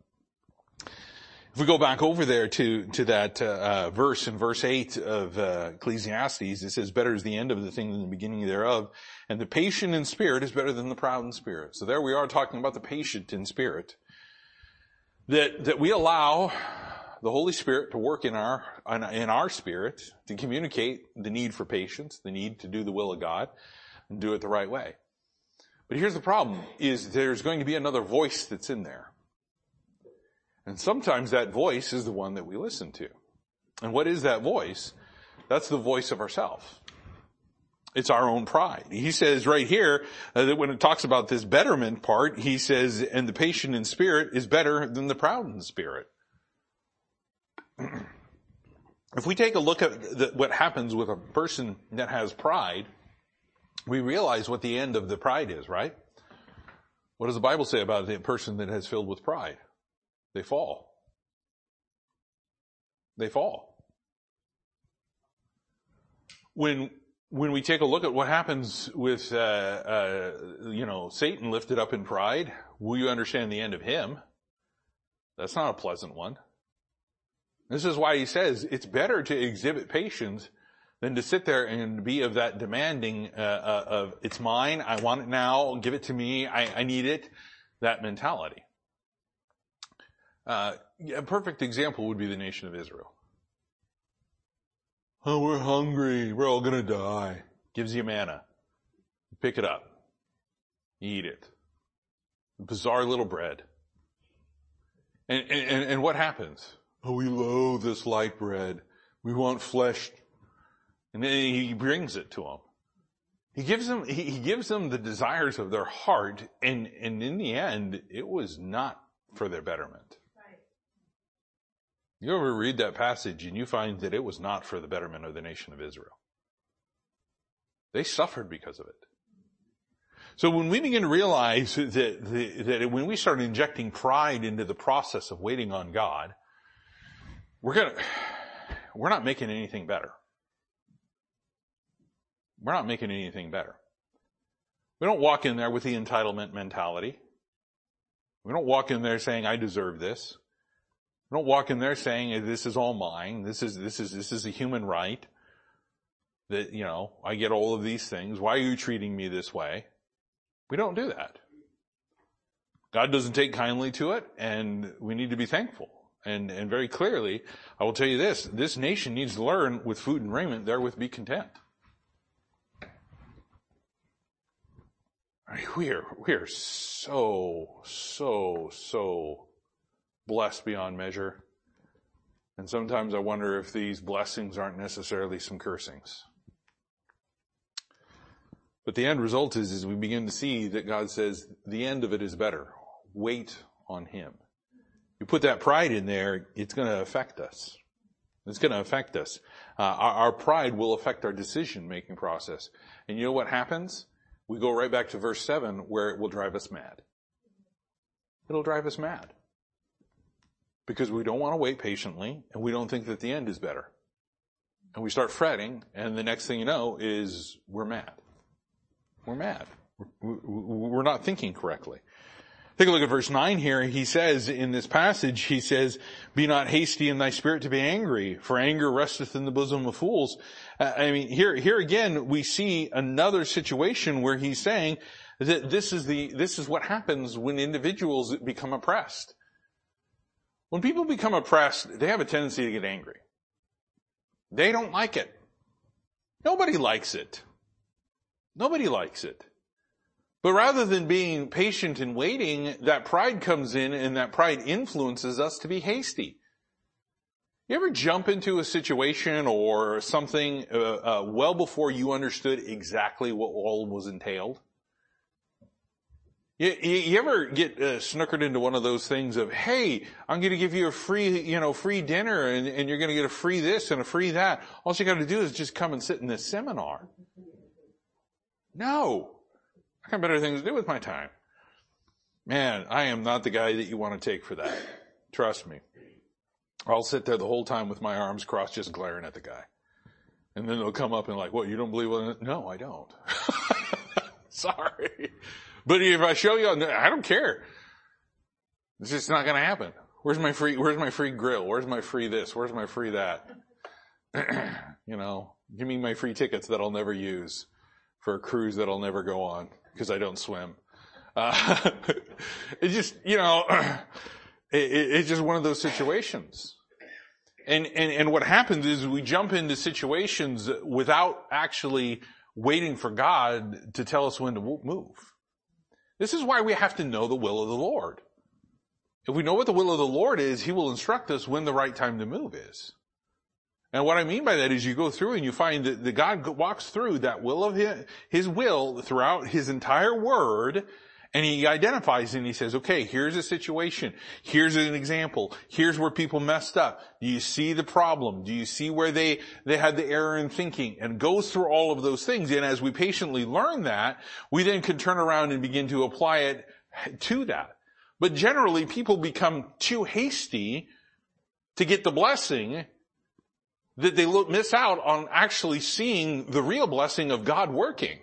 Speaker 1: If we go back over there to, to that, uh, uh, verse in verse 8 of, uh, Ecclesiastes, it says, better is the end of the thing than the beginning thereof. And the patient in spirit is better than the proud in spirit. So there we are talking about the patient in spirit. That, that we allow the Holy Spirit to work in our, in our spirit to communicate the need for patience, the need to do the will of God and do it the right way. But here's the problem is there's going to be another voice that's in there. And sometimes that voice is the one that we listen to. And what is that voice? That's the voice of ourself. It's our own pride. He says right here uh, that when it talks about this betterment part, he says, and the patient in spirit is better than the proud in spirit. *clears throat* if we take a look at the, what happens with a person that has pride, we realize what the end of the pride is, right? What does the Bible say about a person that has filled with pride? They fall. They fall. When when we take a look at what happens with uh, uh, you know Satan lifted up in pride, will you understand the end of him? That's not a pleasant one. This is why he says it's better to exhibit patience than to sit there and be of that demanding uh, uh of it's mine, I want it now, give it to me, I, I need it, that mentality. Uh, a perfect example would be the nation of Israel. Oh, we're hungry. We're all gonna die. Gives you manna. Pick it up. Eat it. bizarre little bread. And, and, and what happens? Oh, we loathe this light bread. We want flesh. And then he brings it to them. He gives them, he, he gives them the desires of their heart. And, and in the end, it was not for their betterment. You ever read that passage and you find that it was not for the betterment of the nation of Israel. They suffered because of it. So when we begin to realize that, that when we start injecting pride into the process of waiting on God, we're gonna, we're not making anything better. We're not making anything better. We don't walk in there with the entitlement mentality. We don't walk in there saying, I deserve this. We don't walk in there saying, this is all mine. This is, this is, this is a human right that, you know, I get all of these things. Why are you treating me this way? We don't do that. God doesn't take kindly to it and we need to be thankful. And, and very clearly, I will tell you this, this nation needs to learn with food and raiment, therewith be content. we are, we are so, so, so blessed beyond measure. And sometimes I wonder if these blessings aren't necessarily some cursings. But the end result is, is we begin to see that God says the end of it is better. Wait on Him. You put that pride in there, it's going to affect us. It's going to affect us. Uh, our, our pride will affect our decision making process. And you know what happens? We go right back to verse 7 where it will drive us mad. It'll drive us mad. Because we don't want to wait patiently and we don't think that the end is better. And we start fretting and the next thing you know is we're mad. We're mad. We're not thinking correctly. Take a look at verse 9 here. He says in this passage, he says, Be not hasty in thy spirit to be angry, for anger resteth in the bosom of fools. Uh, I mean, here, here again, we see another situation where he's saying that this is the, this is what happens when individuals become oppressed. When people become oppressed, they have a tendency to get angry. They don't like it. Nobody likes it. Nobody likes it. But rather than being patient and waiting, that pride comes in and that pride influences us to be hasty. You ever jump into a situation or something uh, uh, well before you understood exactly what all was entailed? You, you, you ever get uh, snookered into one of those things of, hey, I'm going to give you a free, you know, free dinner and, and you're going to get a free this and a free that. All you got to do is just come and sit in this seminar. No. I got better things to do with my time. Man, I am not the guy that you want to take for that. Trust me. I'll sit there the whole time with my arms crossed just glaring at the guy. And then they'll come up and like, what, you don't believe what? No, I don't. *laughs* Sorry. But if I show you, I don't care. It's just not going to happen. Where's my free, where's my free grill? Where's my free this? Where's my free that? *clears throat* you know, give me my free tickets that I'll never use for a cruise that I'll never go on because I don't swim. *laughs* Uh, it's just, you know, *clears throat* it, it's just one of those situations. And, and, and what happens is we jump into situations without actually waiting for God to tell us when to move. This is why we have to know the will of the Lord. If we know what the will of the Lord is, He will instruct us when the right time to move is. And what I mean by that is you go through and you find that God walks through that will of his, his will throughout his entire word and he identifies and he says, okay, here's a situation. Here's an example. Here's where people messed up. Do you see the problem? Do you see where they, they had the error in thinking? And goes through all of those things. And as we patiently learn that, we then can turn around and begin to apply it to that. But generally people become too hasty to get the blessing that they miss out on actually seeing the real blessing of God working.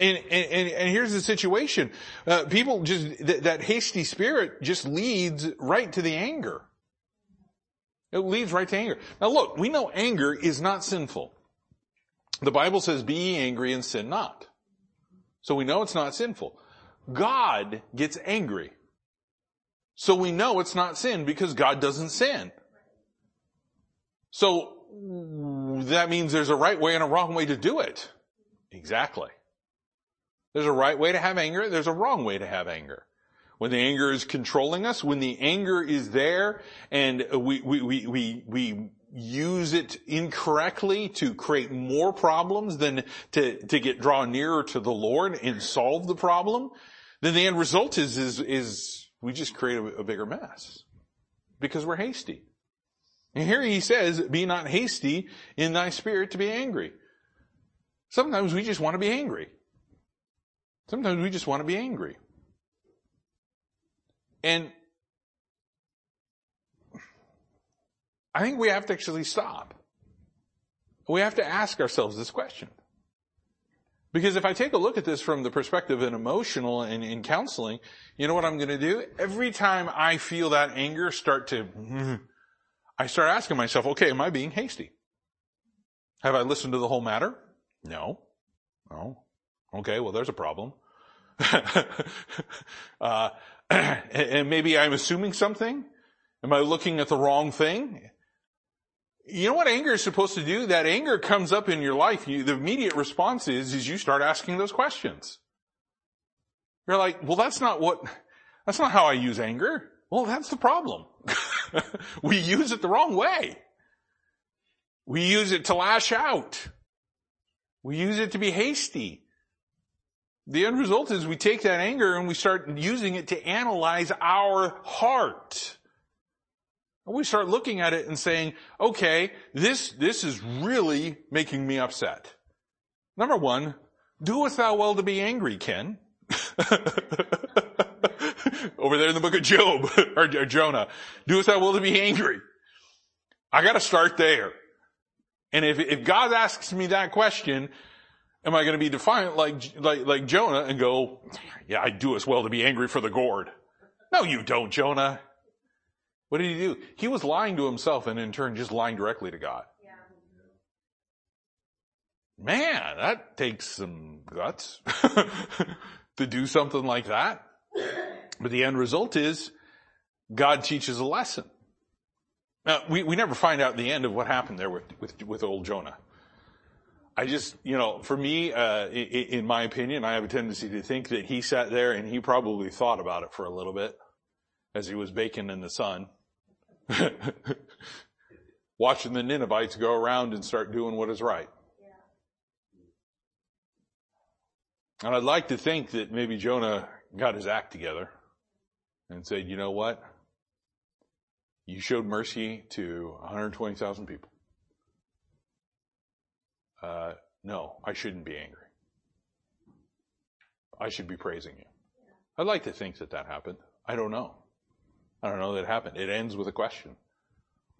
Speaker 1: And, and, and, here's the situation. Uh, people just, th- that hasty spirit just leads right to the anger. It leads right to anger. Now look, we know anger is not sinful. The Bible says, be angry and sin not. So we know it's not sinful. God gets angry. So we know it's not sin because God doesn't sin. So that means there's a right way and a wrong way to do it. Exactly. There's a right way to have anger. There's a wrong way to have anger. When the anger is controlling us, when the anger is there and we, we, we, we, we use it incorrectly to create more problems than to, to get drawn nearer to the Lord and solve the problem, then the end result is, is, is we just create a, a bigger mess because we're hasty. And here he says, be not hasty in thy spirit to be angry. Sometimes we just want to be angry. Sometimes we just want to be angry. And I think we have to actually stop. We have to ask ourselves this question. Because if I take a look at this from the perspective of emotional and in counseling, you know what I'm going to do? Every time I feel that anger start to, mm-hmm, I start asking myself, okay, am I being hasty? Have I listened to the whole matter? No. No. Okay, well there's a problem. *laughs* uh, *clears throat* and maybe I'm assuming something. Am I looking at the wrong thing? You know what anger is supposed to do? That anger comes up in your life. You, the immediate response is, is you start asking those questions. You're like, well, that's not what, that's not how I use anger. Well, that's the problem. *laughs* we use it the wrong way. We use it to lash out. We use it to be hasty. The end result is we take that anger and we start using it to analyze our heart. And we start looking at it and saying, okay, this, this is really making me upset. Number one, doest thou well to be angry, Ken? *laughs* Over there in the book of Job, *laughs* or, or Jonah. Doest thou well to be angry? I gotta start there. And if, if God asks me that question, am I going to be defiant like, like, like Jonah and go, yeah, I do as well to be angry for the gourd. No, you don't, Jonah. What did he do? He was lying to himself and in turn just lying directly to God. Man, that takes some guts *laughs* to do something like that. But the end result is God teaches a lesson. Now, we, we never find out the end of what happened there with, with, with old Jonah. I just, you know, for me, uh, in, in my opinion, I have a tendency to think that he sat there and he probably thought about it for a little bit as he was baking in the sun. *laughs* Watching the Ninevites go around and start doing what is right. And I'd like to think that maybe Jonah got his act together and said, you know what? You showed mercy to 120,000 people. Uh, no, I shouldn't be angry. I should be praising you. I'd like to think that that happened. I don't know. I don't know that it happened. It ends with a question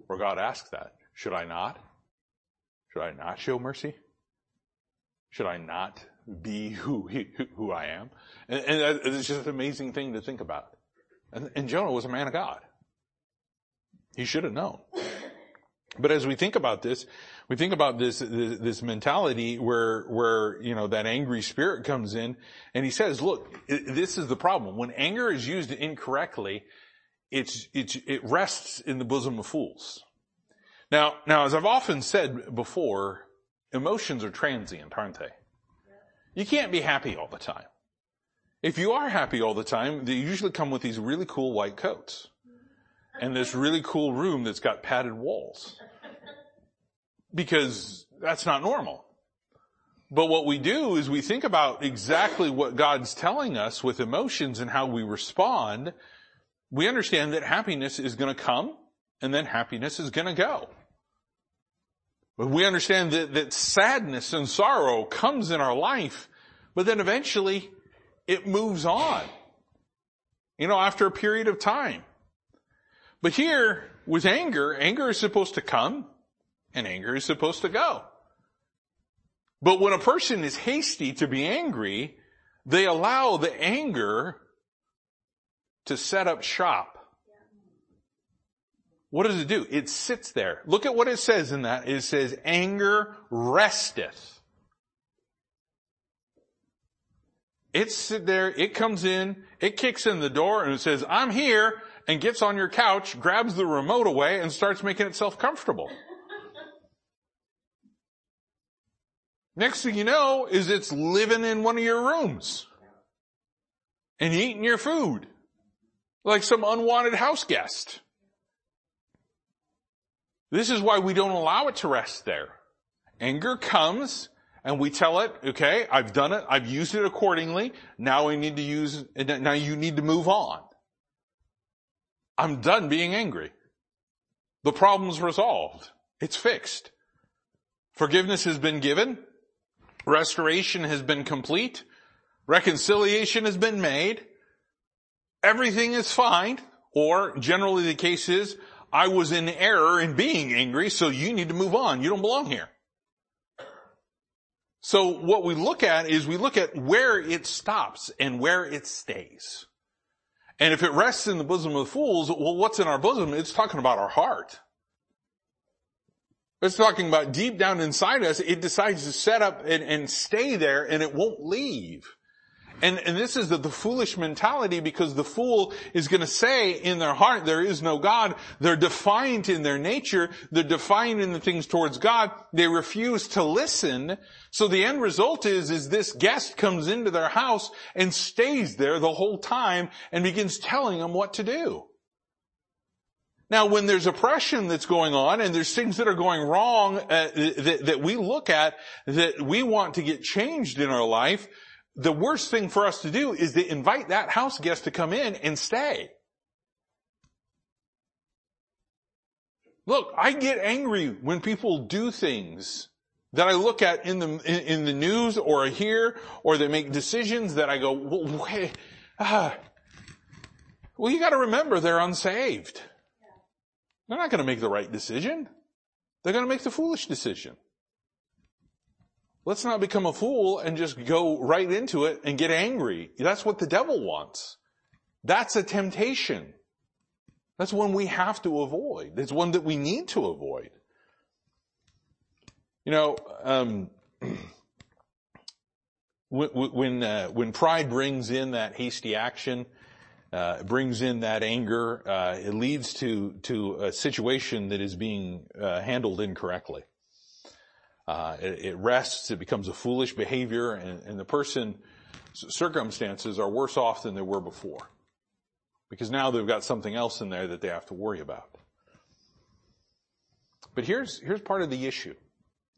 Speaker 1: where God asks that. Should I not? Should I not show mercy? Should I not be who, who I am? And, and it's just an amazing thing to think about. And, and Jonah was a man of God. He should have known. But as we think about this, we think about this, this, this, mentality where, where, you know, that angry spirit comes in and he says, look, this is the problem. When anger is used incorrectly, it's, it's, it rests in the bosom of fools. Now, now, as I've often said before, emotions are transient, aren't they? You can't be happy all the time. If you are happy all the time, they usually come with these really cool white coats and this really cool room that's got padded walls. Because that's not normal. But what we do is we think about exactly what God's telling us with emotions and how we respond we understand that happiness is going to come and then happiness is going to go. But we understand that, that sadness and sorrow comes in our life, but then eventually it moves on. You know, after a period of time. But here, with anger, anger is supposed to come and anger is supposed to go. But when a person is hasty to be angry, they allow the anger to set up shop. What does it do? It sits there. Look at what it says in that. It says, anger resteth. It It's there, it comes in, it kicks in the door and it says, I'm here, and gets on your couch, grabs the remote away, and starts making itself comfortable. Next thing you know is it's living in one of your rooms and eating your food like some unwanted house guest. This is why we don't allow it to rest there. Anger comes and we tell it, okay, I've done it, I've used it accordingly, now I need to use, now you need to move on. I'm done being angry. The problem's resolved. It's fixed. Forgiveness has been given. Restoration has been complete. Reconciliation has been made. Everything is fine. Or generally the case is, I was in error in being angry, so you need to move on. You don't belong here. So what we look at is we look at where it stops and where it stays. And if it rests in the bosom of fools, well, what's in our bosom? It's talking about our heart. It's talking about deep down inside us, it decides to set up and, and stay there and it won't leave. And, and this is the, the foolish mentality because the fool is going to say in their heart, there is no God. They're defiant in their nature. They're defiant in the things towards God. They refuse to listen. So the end result is, is this guest comes into their house and stays there the whole time and begins telling them what to do. Now, when there's oppression that's going on and there's things that are going wrong uh, that, that we look at that we want to get changed in our life, the worst thing for us to do is to invite that house guest to come in and stay. Look, I get angry when people do things that I look at in the, in, in the news or I hear or they make decisions that I go, well, wait, ah. well you gotta remember they're unsaved. They're not gonna make the right decision. They're gonna make the foolish decision. Let's not become a fool and just go right into it and get angry. That's what the devil wants. That's a temptation. That's one we have to avoid. It's one that we need to avoid. You know, um, *clears throat* when when, uh, when, pride brings in that hasty action, uh, brings in that anger, uh, it leads to to a situation that is being uh, handled incorrectly. Uh, it, it, rests, it becomes a foolish behavior, and, and the person circumstances are worse off than they were before. Because now they've got something else in there that they have to worry about. But here's, here's part of the issue.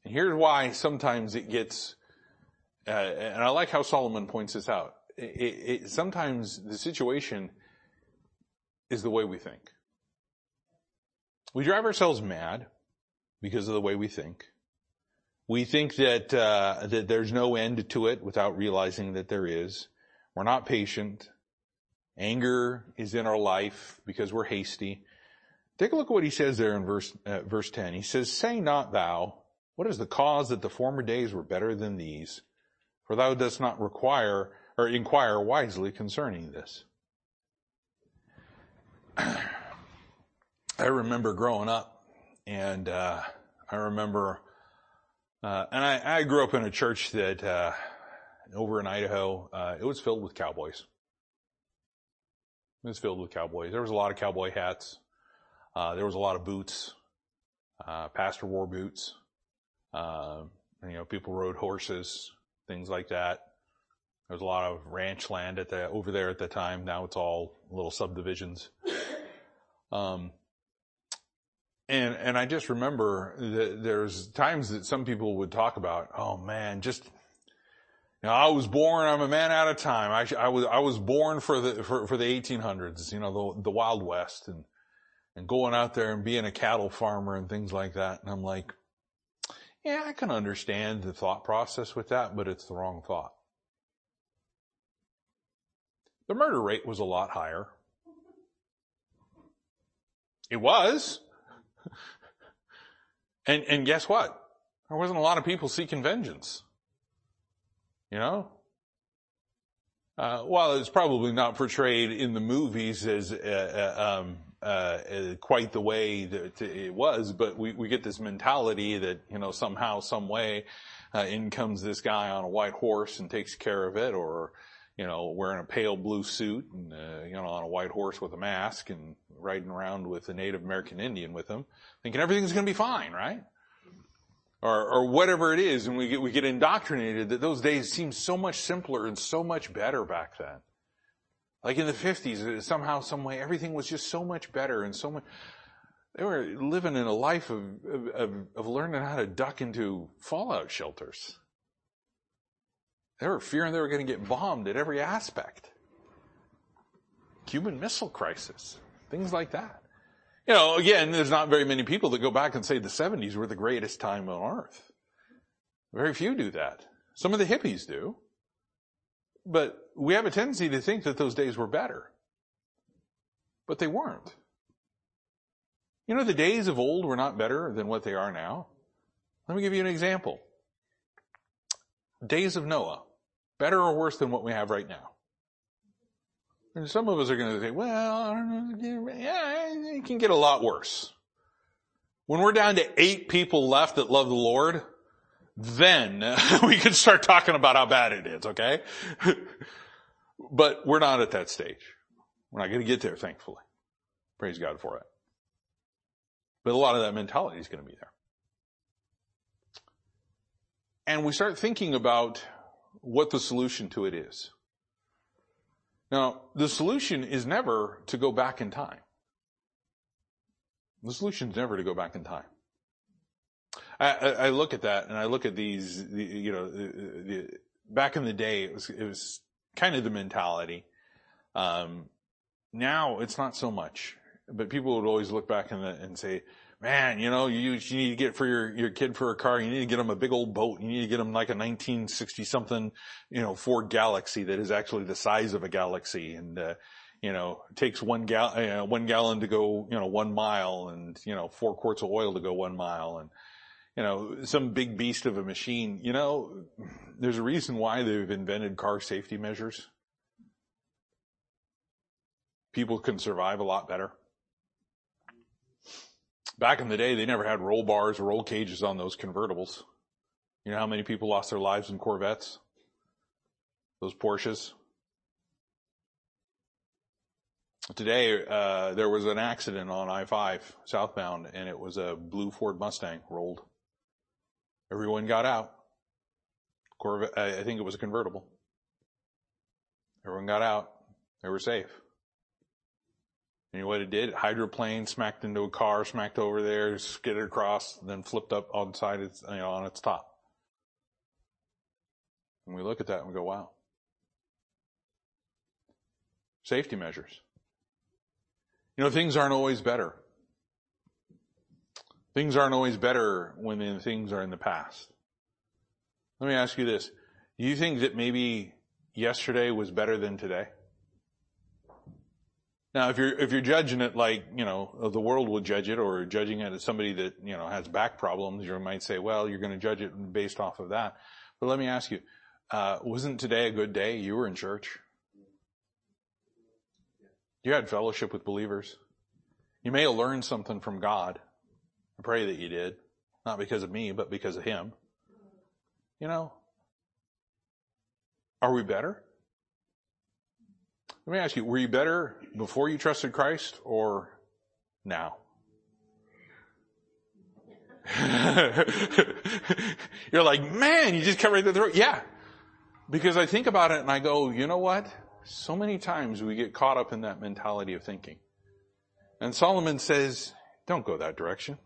Speaker 1: And here's why sometimes it gets, uh, and I like how Solomon points this out. It, it, sometimes the situation is the way we think. We drive ourselves mad because of the way we think. We think that uh, that there's no end to it without realizing that there is. We're not patient. Anger is in our life because we're hasty. Take a look at what he says there in verse uh, verse ten. He says, "Say not thou, what is the cause that the former days were better than these? For thou dost not require or inquire wisely concerning this." I remember growing up, and uh, I remember uh, and I, I, grew up in a church that uh, over in Idaho, uh, it was filled with cowboys. It was filled with cowboys. There was a lot of cowboy hats. Uh, there was a lot of boots. Uh, pastor wore boots. Uh, you know, people rode horses, things like that. There was a lot of ranch land at the over there at the time. Now it's all little subdivisions. *laughs* Um, and, and I just remember that there's times that some people would talk about, oh man, just, you know, I was born, I'm a man out of time. I, I was, I was born for the, for, for the 1800s, you know, the, the Wild West and, and going out there and being a cattle farmer and things like that. And I'm like, yeah, I can understand the thought process with that, but it's the wrong thought. The murder rate was a lot higher. It was. and, and guess what? There wasn't a lot of people seeking vengeance. You know? Uh, while it's probably not portrayed in the movies as uh, uh um, uh, uh, quite the way that it was, but we, we get this mentality that you know somehow, some way, uh, in comes this guy on a white horse and takes care of it, or you know, wearing a pale blue suit and, uh, you know, on a white horse with a mask and riding around with a Native American Indian with him, thinking everything's going to be fine, right? or, or whatever it is, and we get, we get indoctrinated that those days seem so much simpler and so much better back then. Like in the 50s, somehow, some way, everything was just so much better and so much, they were living in a life of, of, of learning how to duck into fallout shelters. They were fearing they were going to get bombed at every aspect. Cuban Missile Crisis, things like that. You know, again, there's not very many people that go back and say the 70s were the greatest time on earth. Very few do that. Some of the hippies do. But we have a tendency to think that those days were better. But they weren't. You know, the days of old were not better than what they are now. Let me give you an example. Days of Noah. Better or worse than what we have right now? And some of us are going to say, well, yeah, it can get a lot worse. When we're down to eight people left that love the Lord, then *laughs* we can start talking about how bad it is, okay? *laughs* but we're not at that stage. We're not going to get there, thankfully. Praise God for it. But a lot of that mentality is going to be there. And we start thinking about what the solution to it is. Now, the solution is never to go back in time. The solution is never to go back in time. I, I, I look at that and I look at these, the, you know, the, the, back in the day, it was, it was kind of the mentality. Um, now it's not so much, but people would always look back and say, man, you know, you, you need to get for your, your kid for a car, you need to get them a big old boat, you need to get them like a 1960 something, you know, Ford Galaxie that is actually the size of a Galaxy and, uh, you know, takes one gal, uh, one gallon to go, you know, one mile and, you know, four quarts of oil to go one mile and, you know, some big beast of a machine, you know, there's a reason why they've invented car safety measures. People can survive a lot better. Back in the day, they never had roll bars or roll cages on those convertibles. You know how many people lost their lives in Corvettes? Those Porsches? Today, uh, there was an accident on I-5 southbound and it was a blue Ford Mustang rolled. Everyone got out. Corvette, I think it was a convertible. Everyone got out. They were safe. And you know what it did? Hydroplane smacked into a car, smacked over there, skidded across, then flipped up on side, its, you know, on its top. And we look at that and we go, wow. Safety measures. You know, things aren't always better. Things aren't always better when things are in the past. Let me ask you this. Do you think that maybe yesterday was better than today? Now, if you're, if you're judging it like, you know, the world will judge it or judging it as somebody that, you know, has back problems, you might say, well, you're going to judge it based off of that. But let me ask you, uh, wasn't today a good day? You were in church. You had fellowship with believers. You may have learned something from God. I pray that you did. Not because of me, but because of Him. You know, are we better? Let me ask you, were you better before you trusted Christ or now? *laughs* You're like, man, you just cut right the throat. Yeah. Because I think about it and I go, you know what? So many times we get caught up in that mentality of thinking. And Solomon says, don't go that direction.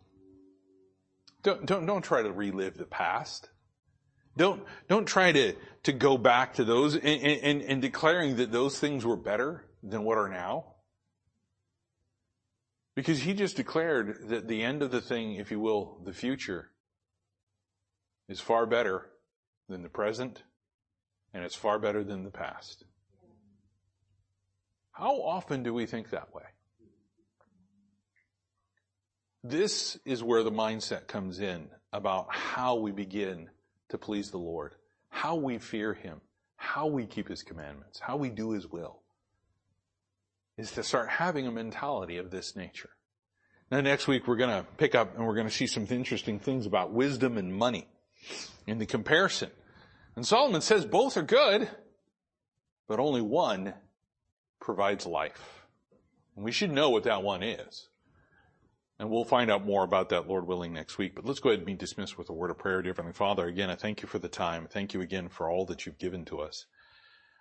Speaker 1: Don't, don't, don't try to relive the past. Don't, don't try to, to go back to those and, and, and declaring that those things were better than what are now. Because he just declared that the end of the thing, if you will, the future, is far better than the present, and it's far better than the past. How often do we think that way? This is where the mindset comes in about how we begin to please the Lord, how we fear Him, how we keep His commandments, how we do His will, is to start having a mentality of this nature. Now next week we're going to pick up and we're going to see some interesting things about wisdom and money in the comparison. And Solomon says both are good, but only one provides life. And we should know what that one is. And we'll find out more about that, Lord willing, next week. But let's go ahead and be dismissed with a word of prayer, dear Heavenly Father. Again, I thank you for the time. Thank you again for all that you've given to us.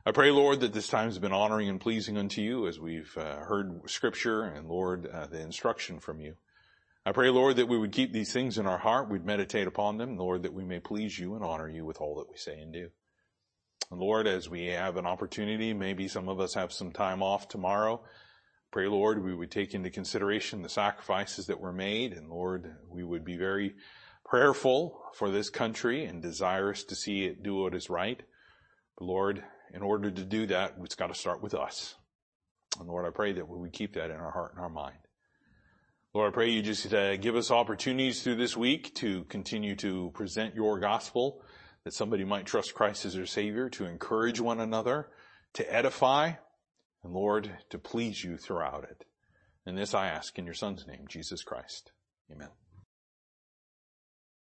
Speaker 1: I pray, Lord, that this time has been honoring and pleasing unto you as we've uh, heard scripture and, Lord, uh, the instruction from you. I pray, Lord, that we would keep these things in our heart, we'd meditate upon them, Lord, that we may please you and honor you with all that we say and do. And Lord, as we have an opportunity, maybe some of us have some time off tomorrow, Pray, Lord, we would take into consideration the sacrifices that were made, and Lord, we would be very prayerful for this country and desirous to see it do what is right. But Lord, in order to do that, it's got to start with us. And Lord, I pray that we would keep that in our heart and our mind. Lord, I pray you just uh, give us opportunities through this week to continue to present your gospel, that somebody might trust Christ as their Savior, to encourage one another, to edify, and Lord, to please you throughout it. And this I ask in your Son's name, Jesus Christ. Amen.